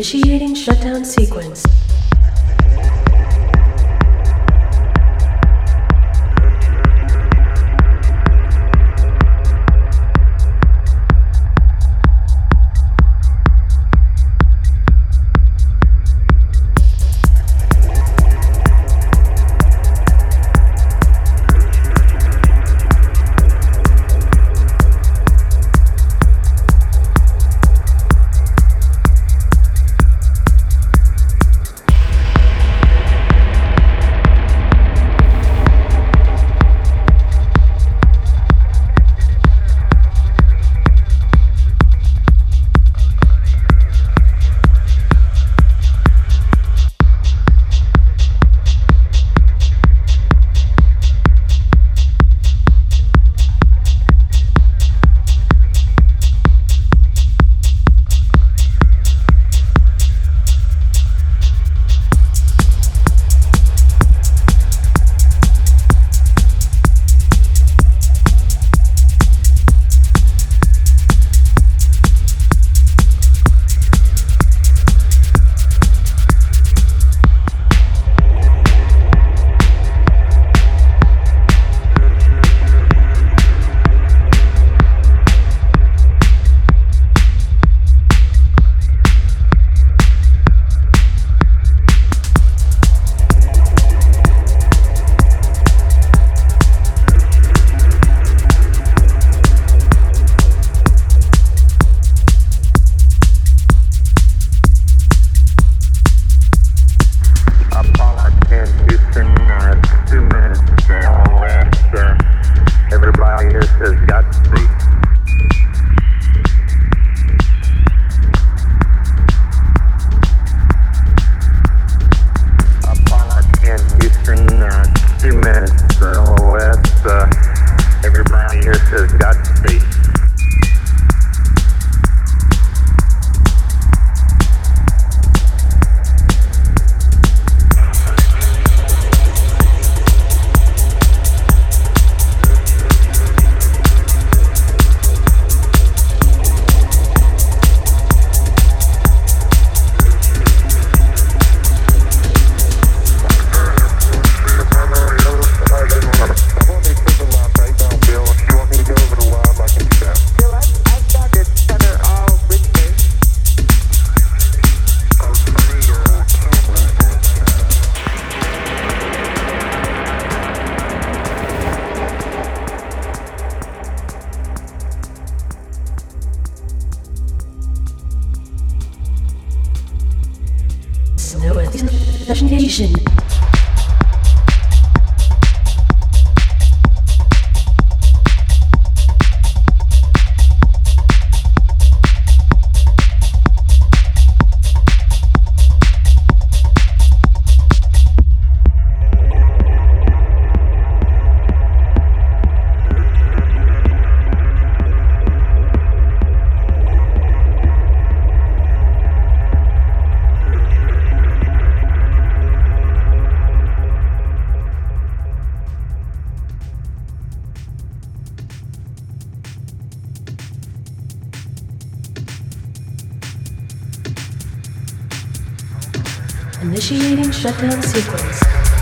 Initiating shutdown sequence. Everybody here Initiating shutdown sequence.